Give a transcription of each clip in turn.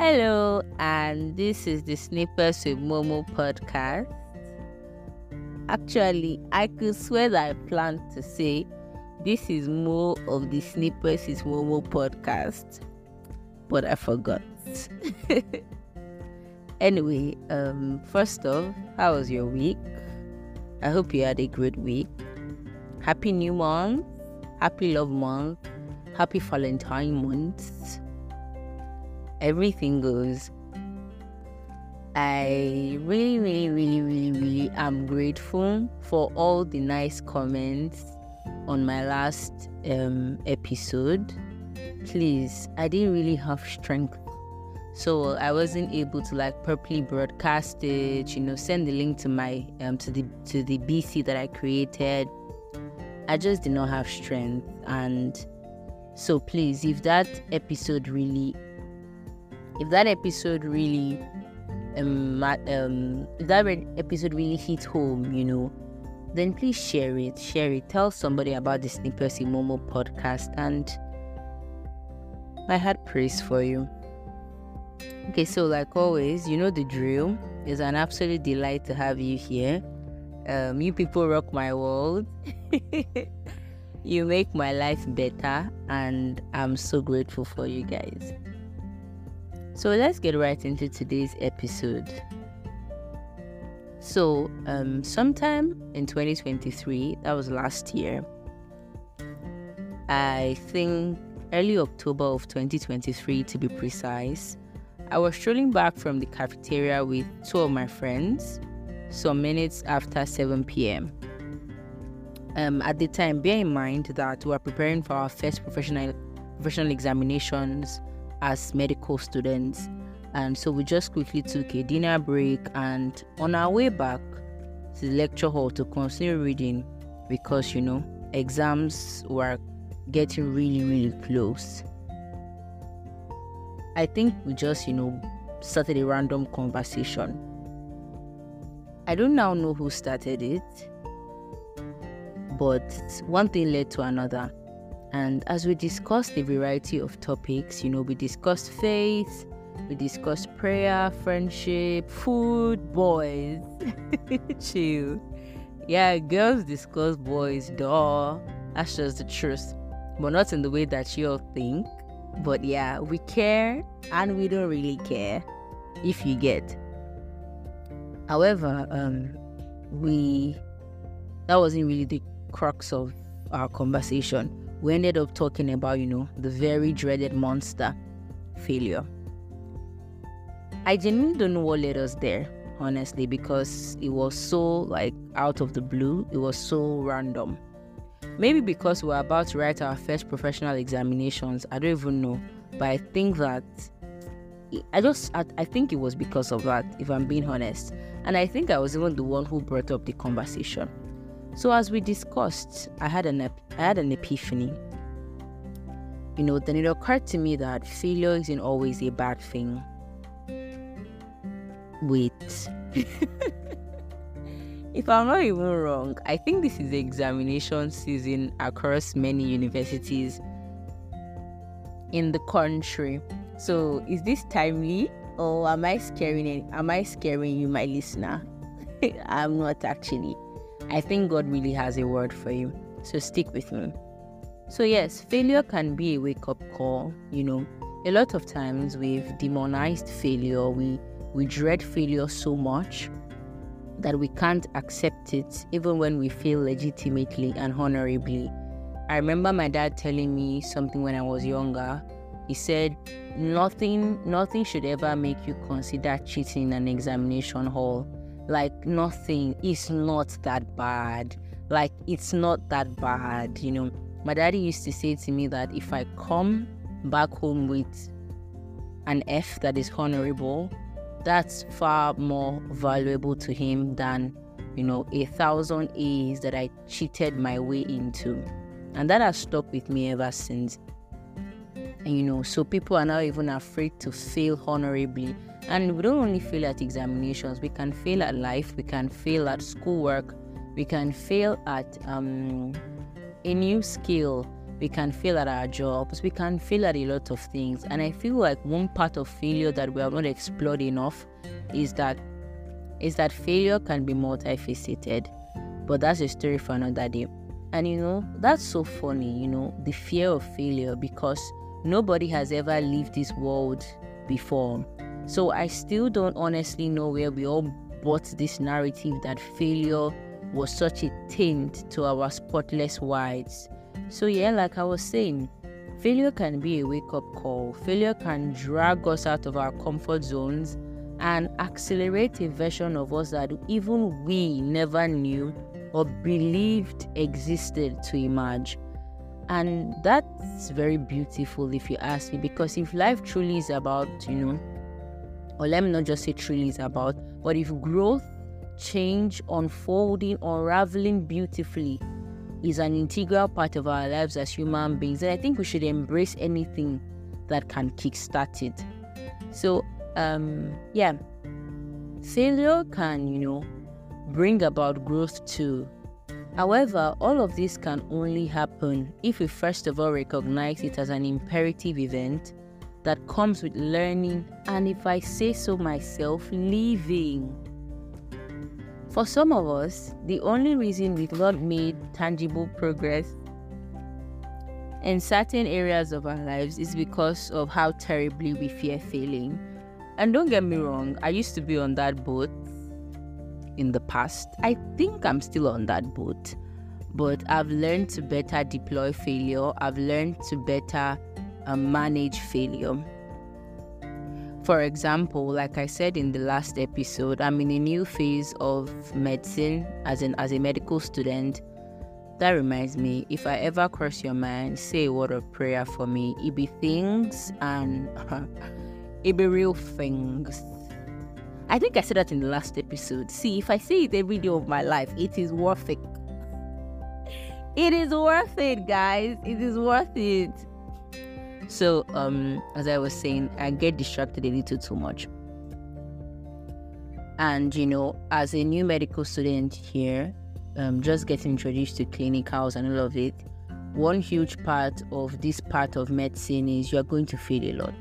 Hello, and this is the Snippets with Momo podcast. Actually, I could swear that I planned to say this is more of the Snippets with Momo podcast, but I forgot. anyway, um, first off, how was your week? I hope you had a great week. Happy New Month, Happy Love Month, Happy Valentine Month everything goes. I really, really, really, really, really am grateful for all the nice comments on my last um, episode. Please, I didn't really have strength. So I wasn't able to like properly broadcast it, you know, send the link to my um to the to the BC that I created. I just did not have strength and so please if that episode really if that episode really um, um if that episode really hit home, you know, then please share it. Share it. Tell somebody about the Snippets Momo podcast and I had praise for you. Okay, so like always, you know the drill. It's an absolute delight to have you here. Um, you people rock my world. you make my life better, and I'm so grateful for you guys. So let's get right into today's episode. So, um, sometime in 2023, that was last year, I think early October of 2023 to be precise, I was strolling back from the cafeteria with two of my friends some minutes after 7 p.m. Um, at the time, bear in mind that we are preparing for our first professional professional examinations as medical students. And so we just quickly took a dinner break and on our way back to the lecture hall to continue reading because you know exams were getting really really close. I think we just, you know, started a random conversation. I don't now know who started it, but one thing led to another. And as we discussed a variety of topics, you know, we discussed faith, we discussed prayer, friendship, food, boys. Chill. Yeah, girls discuss boys, duh. That's just the truth. But not in the way that you think. But yeah, we care and we don't really care if you get. However, um, we that wasn't really the crux of our conversation we ended up talking about, you know, the very dreaded monster, failure. I genuinely don't know what led us there, honestly, because it was so like out of the blue, it was so random. Maybe because we are about to write our first professional examinations, I don't even know. But I think that I just I, I think it was because of that, if I'm being honest. And I think I was even the one who brought up the conversation. So as we discussed, I had an ep- I had an epiphany. You know, then it occurred to me that failure isn't always a bad thing. Wait. if I'm not even wrong, I think this is examination season across many universities in the country. So is this timely or am I scaring am I scaring you, my listener? I'm not actually. I think God really has a word for you. So stick with me. So, yes, failure can be a wake up call. You know, a lot of times we've demonized failure, we, we dread failure so much that we can't accept it even when we fail legitimately and honorably. I remember my dad telling me something when I was younger. He said, Nothing nothing should ever make you consider cheating in an examination hall like nothing is not that bad. Like it's not that bad you know. My daddy used to say to me that if i come back home with an f that is honorable that's far more valuable to him than you know a thousand a's that i cheated my way into. And that has stuck with me ever since and you know so people are now even afraid to fail honorably and we don't only fail at examinations, we can fail at life, we can fail at schoolwork, we can fail at um, a new skill, we can fail at our jobs, we can fail at a lot of things. And I feel like one part of failure that we have not explored enough is that is that failure can be multifaceted. But that's a story for another day. And you know, that's so funny, you know, the fear of failure because nobody has ever lived this world before. So I still don't honestly know where we all bought this narrative that failure was such a taint to our spotless whites. So, yeah, like I was saying, failure can be a wake up call. Failure can drag us out of our comfort zones and accelerate a version of us that even we never knew or believed existed to emerge. And that's very beautiful if you ask me, because if life truly is about, you know, or let me not just say truly is about, but if growth, change, unfolding, unraveling beautifully is an integral part of our lives as human beings, then I think we should embrace anything that can kickstart it. So, um, yeah, failure can, you know, bring about growth too. However, all of this can only happen if we first of all recognize it as an imperative event that comes with learning and, if I say so myself, living. For some of us, the only reason we've not made tangible progress in certain areas of our lives is because of how terribly we fear failing. And don't get me wrong, I used to be on that boat in the past. I think I'm still on that boat, but I've learned to better deploy failure, I've learned to better uh, manage failure. For example, like I said in the last episode, I'm in a new phase of medicine as an as a medical student. That reminds me, if I ever cross your mind, say a word of prayer for me. It be things and it be real things. I think I said that in the last episode. See, if I say it every day of my life, it is worth it. It is worth it, guys. It is worth it. So, um, as I was saying, I get distracted a little too much. And, you know, as a new medical student here, um, just getting introduced to clinicals and all of it, one huge part of this part of medicine is you're going to feel a lot.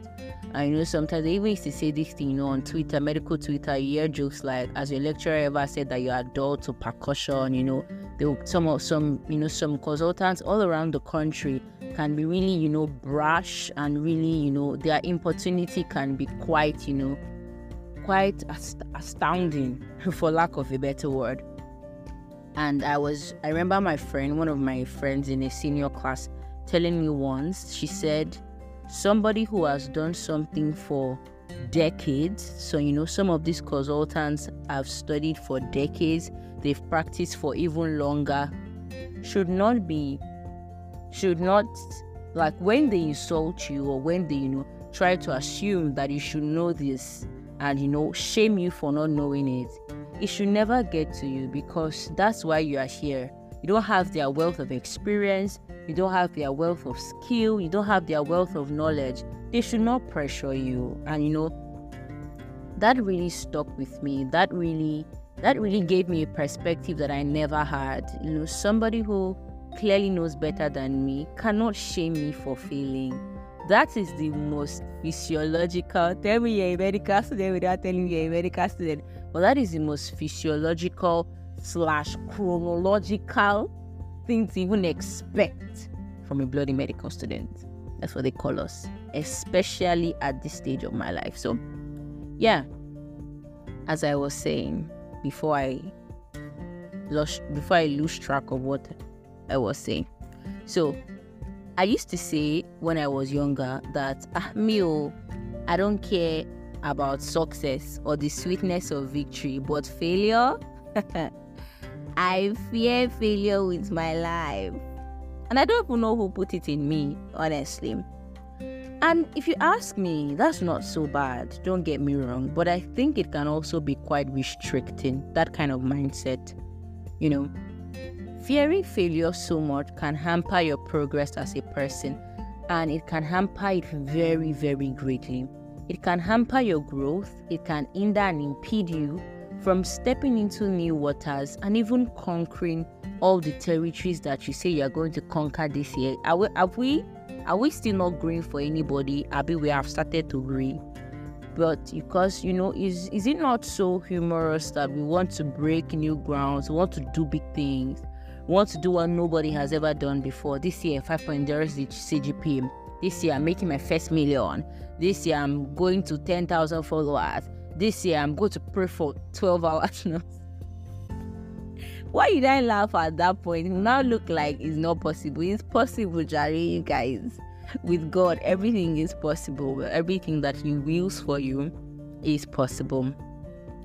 I know sometimes they even used to say this thing, you know, on Twitter, medical Twitter, you hear jokes like, as your lecturer ever said that you are dull to percussion, you know, they some of some, you know, some consultants all around the country can be really, you know, brash and really, you know, their importunity can be quite, you know, quite ast- astounding, for lack of a better word. And I was, I remember my friend, one of my friends in a senior class, telling me once, she said, somebody who has done something for decades. So, you know, some of these consultants have studied for decades, they've practiced for even longer, should not be should not like when they insult you or when they you know try to assume that you should know this and you know shame you for not knowing it it should never get to you because that's why you are here. You don't have their wealth of experience you don't have their wealth of skill you don't have their wealth of knowledge they should not pressure you and you know that really stuck with me that really that really gave me a perspective that i never had you know somebody who clearly knows better than me cannot shame me for failing. That is the most physiological. Tell me you're a medical student without telling me you're a medical student. But that is the most physiological slash chronological thing to even expect from a bloody medical student. That's what they call us, especially at this stage of my life. So, yeah, as I was saying before I lost, before I lose track of what I was saying. So I used to say when I was younger that ah, me, oh, I don't care about success or the sweetness of victory, but failure, I fear failure with my life. And I don't even know who put it in me, honestly. And if you ask me, that's not so bad, don't get me wrong, but I think it can also be quite restricting, that kind of mindset. You know, Fearing failure so much can hamper your progress as a person and it can hamper it very, very greatly. It can hamper your growth, it can hinder and impede you from stepping into new waters and even conquering all the territories that you say you are going to conquer this year? Are we, have we are we still not growing for anybody? Abi we have started to grow. But because you know, is is it not so humorous that we want to break new grounds, we want to do big things, we want to do what nobody has ever done before? This year, 5.0 is CGP. This year, I'm making my first million. This year, I'm going to 10,000 followers. This year, I'm going to pray for 12 hours. now. Why did I laugh at that point? It now look like it's not possible. It's possible, Jerry, you guys. With God, everything is possible. Everything that He wills for you is possible.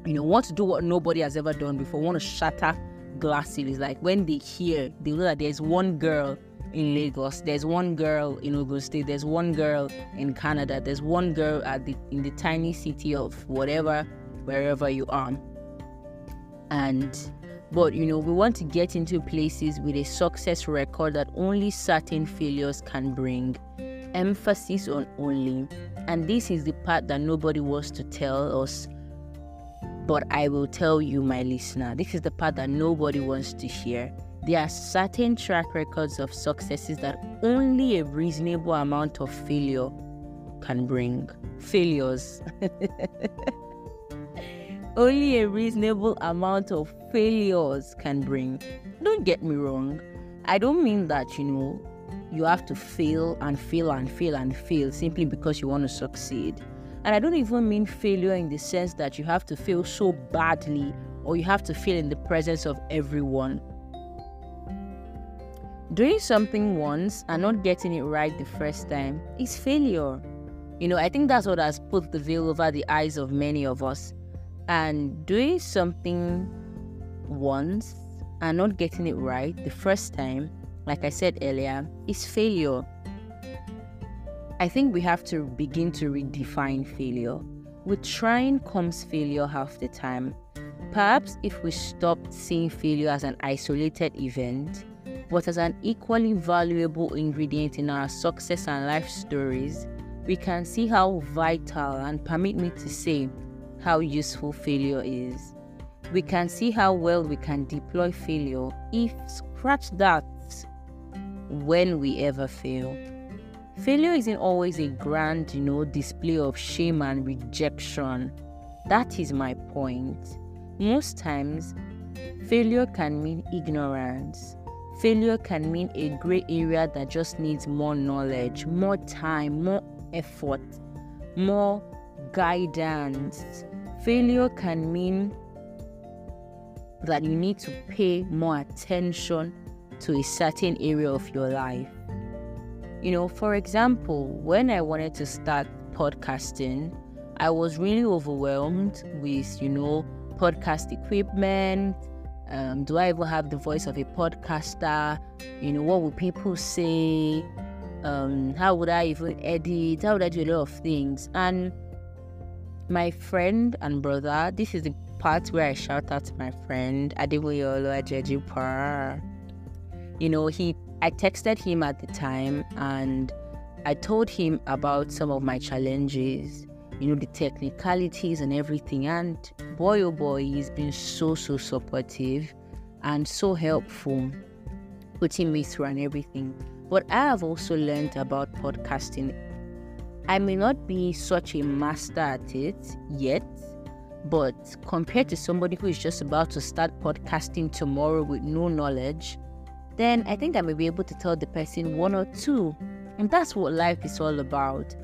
You know, want to do what nobody has ever done before, want to shatter glass ceilings. Like when they hear, they know that there's one girl in Lagos, there's one girl in Ogun State, there's one girl in Canada, there's one girl at the in the tiny city of whatever, wherever you are. And but you know, we want to get into places with a success record that only certain failures can bring. Emphasis on only. And this is the part that nobody wants to tell us. But I will tell you, my listener, this is the part that nobody wants to hear. There are certain track records of successes that only a reasonable amount of failure can bring. Failures. only a reasonable amount of failures can bring. Don't get me wrong. I don't mean that, you know, you have to fail and fail and fail and fail simply because you want to succeed. And I don't even mean failure in the sense that you have to fail so badly or you have to fail in the presence of everyone. Doing something once and not getting it right the first time is failure. You know, I think that's what has put the veil over the eyes of many of us. And doing something once and not getting it right the first time, like I said earlier, is failure. I think we have to begin to redefine failure. With trying comes failure half the time. Perhaps if we stopped seeing failure as an isolated event, but as an equally valuable ingredient in our success and life stories, we can see how vital and permit me to say, how useful failure is. We can see how well we can deploy failure if, scratch that, when we ever fail. Failure isn't always a grand, you know, display of shame and rejection. That is my point. Most times, failure can mean ignorance. Failure can mean a gray area that just needs more knowledge, more time, more effort, more guidance. Failure can mean that you need to pay more attention to a certain area of your life. You know, for example, when I wanted to start podcasting, I was really overwhelmed with, you know, podcast equipment. Um, do I even have the voice of a podcaster? You know, what will people say? Um, how would I even edit? How would I do a lot of things? And my friend and brother, this is the part where I shout out to my friend Adeboyolo Ajejipa. You know, he I texted him at the time and I told him about some of my challenges, you know, the technicalities and everything. And boy, oh boy, he's been so, so supportive and so helpful, putting me through and everything. But I have also learned about podcasting I may not be such a master at it yet, but compared to somebody who is just about to start podcasting tomorrow with no knowledge, then I think I may be able to tell the person one or two. And that's what life is all about.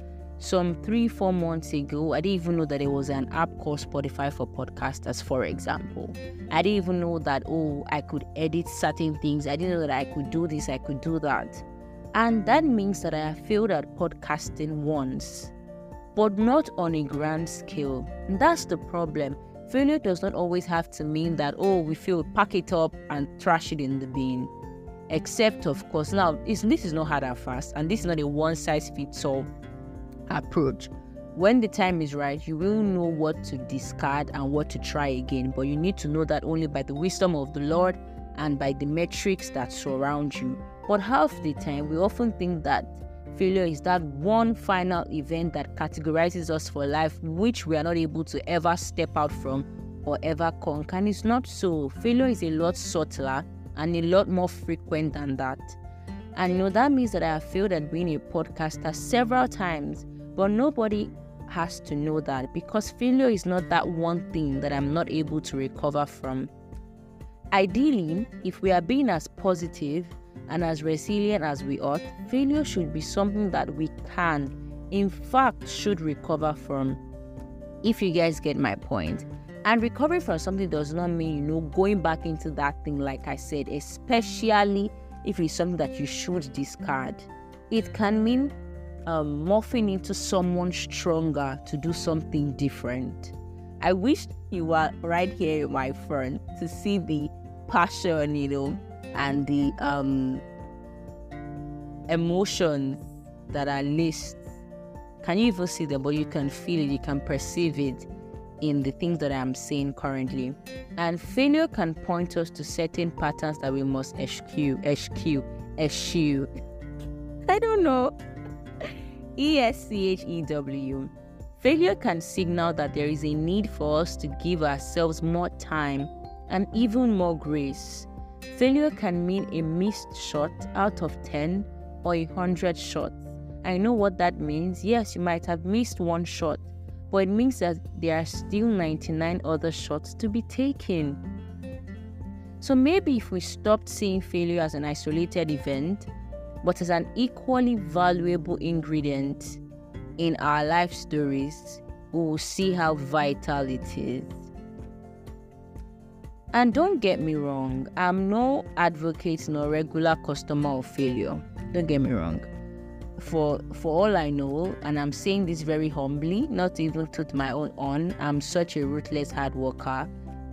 Some three, four months ago, I didn't even know that there was an app called Spotify for podcasters, for example. I didn't even know that, oh, I could edit certain things. I didn't know that I could do this, I could do that. And that means that I failed at podcasting once, but not on a grand scale. And that's the problem. Failure does not always have to mean that, oh, we feel pack it up and trash it in the bin. Except, of course, now this is not hard and fast, and this is not a one size fits all approach. When the time is right, you will know what to discard and what to try again, but you need to know that only by the wisdom of the Lord and by the metrics that surround you. But half the time, we often think that failure is that one final event that categorizes us for life, which we are not able to ever step out from or ever conquer. And it's not so. Failure is a lot subtler and a lot more frequent than that. And you know, that means that I have failed at being a podcaster several times, but nobody has to know that because failure is not that one thing that I'm not able to recover from. Ideally, if we are being as positive and as resilient as we ought, failure should be something that we can, in fact, should recover from. If you guys get my point. And recovering from something does not mean, you know, going back into that thing, like I said, especially if it's something that you should discard. It can mean um, morphing into someone stronger to do something different. I wish you were right here, my friend, to see the passion, you know, and the um, emotions that are laced. Can you even see them? But you can feel it, you can perceive it in the things that I'm saying currently. And failure can point us to certain patterns that we must eschew, eschew, eschew. I don't know. E S C H E W. Failure can signal that there is a need for us to give ourselves more time and even more grace. Failure can mean a missed shot out of 10 or a 100 shots. I know what that means. Yes, you might have missed one shot, but it means that there are still 99 other shots to be taken. So maybe if we stopped seeing failure as an isolated event, but as an equally valuable ingredient in our life stories, we will see how vital it is. And don't get me wrong, I'm no advocate nor regular customer of failure. Don't get me wrong for for all I know, and I'm saying this very humbly, not even to my own on, I'm such a ruthless hard worker,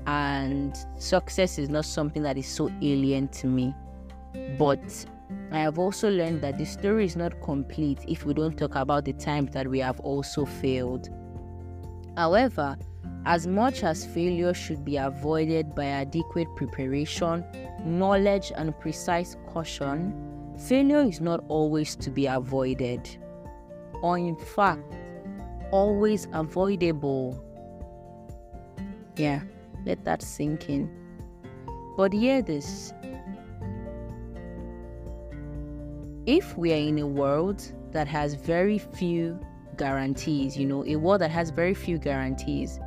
and success is not something that is so alien to me. But I have also learned that the story is not complete if we don't talk about the times that we have also failed. However, as much as failure should be avoided by adequate preparation, knowledge, and precise caution, Failure is not always to be avoided, or in fact, always avoidable. Yeah, let that sink in. But hear this if we are in a world that has very few guarantees, you know, a world that has very few guarantees,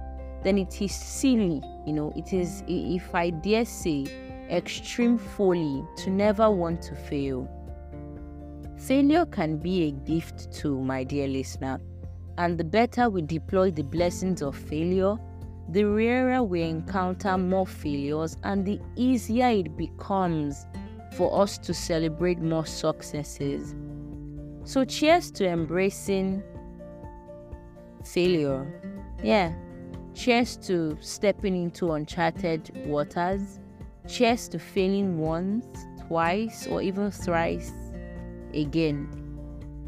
then it is silly, you know, it is, if I dare say, extreme folly to never want to fail. Failure can be a gift too, my dear listener. And the better we deploy the blessings of failure, the rarer we encounter more failures and the easier it becomes for us to celebrate more successes. So, cheers to embracing failure. Yeah, cheers to stepping into uncharted waters. Cheers to failing once, twice, or even thrice again.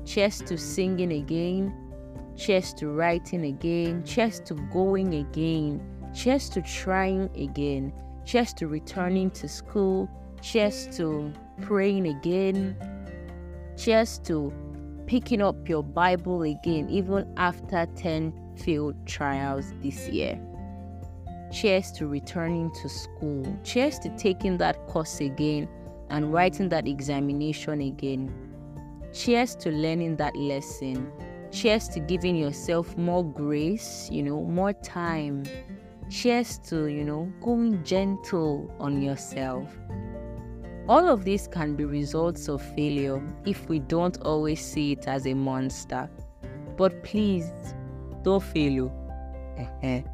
Cheers to singing again. Cheers to writing again. Cheers to going again. Cheers to trying again. Cheers to returning to school. Cheers to praying again. Cheers to picking up your Bible again, even after 10 failed trials this year. Cheers to returning to school. Cheers to taking that course again and writing that examination again. Cheers to learning that lesson. Cheers to giving yourself more grace, you know, more time. Cheers to, you know, going gentle on yourself. All of this can be results of failure if we don't always see it as a monster. But please, don't fail. Oh. You.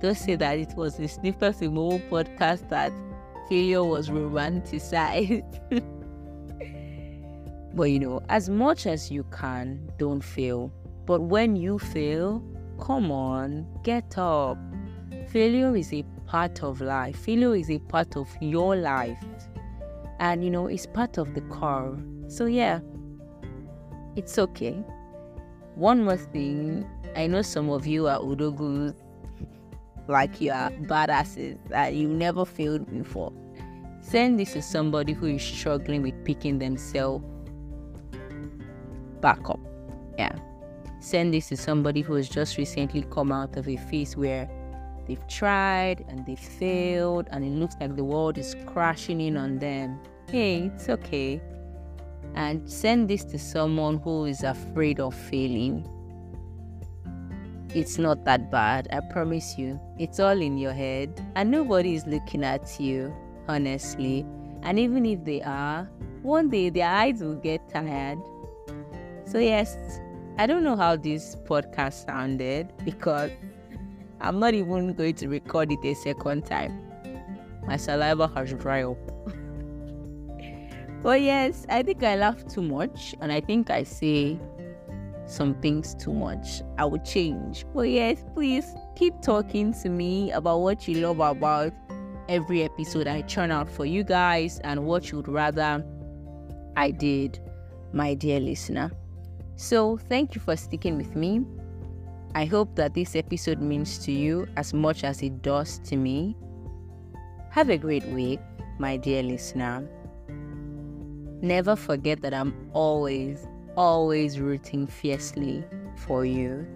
Don't say that it was the a Snippets Imo podcast that failure was romanticized. But you know, as much as you can, don't fail. But when you fail, come on, get up. Failure is a part of life, failure is a part of your life. And you know, it's part of the car. So, yeah, it's okay. One more thing I know some of you are Odogwus, like you are badasses that you never failed before. Send this to somebody who is struggling with picking themselves back up. Yeah. Send this to somebody who has just recently come out of a phase where they've tried and they failed and it looks like the world is crashing in on them. Hey, it's okay. And send this to someone who is afraid of failing. It's not that bad, I promise you. It's all in your head, and nobody is looking at you, honestly. And even if they are, one day their eyes will get tired. So, yes, I don't know how this podcast sounded because I'm not even going to record it a second time. My saliva has dried up. but yes, I think I laugh too much and I think I say some things too much. I will change. But yes, please keep talking to me about what you love about every episode I churn out for you guys and what you'd rather I did, my dear listener. So, thank you for sticking with me. I hope that this episode means to you as much as it does to me. Have a great week, my dear listener. Never forget that I'm always, always rooting fiercely for you.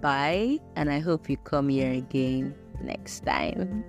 Bye, and I hope you come here again next time.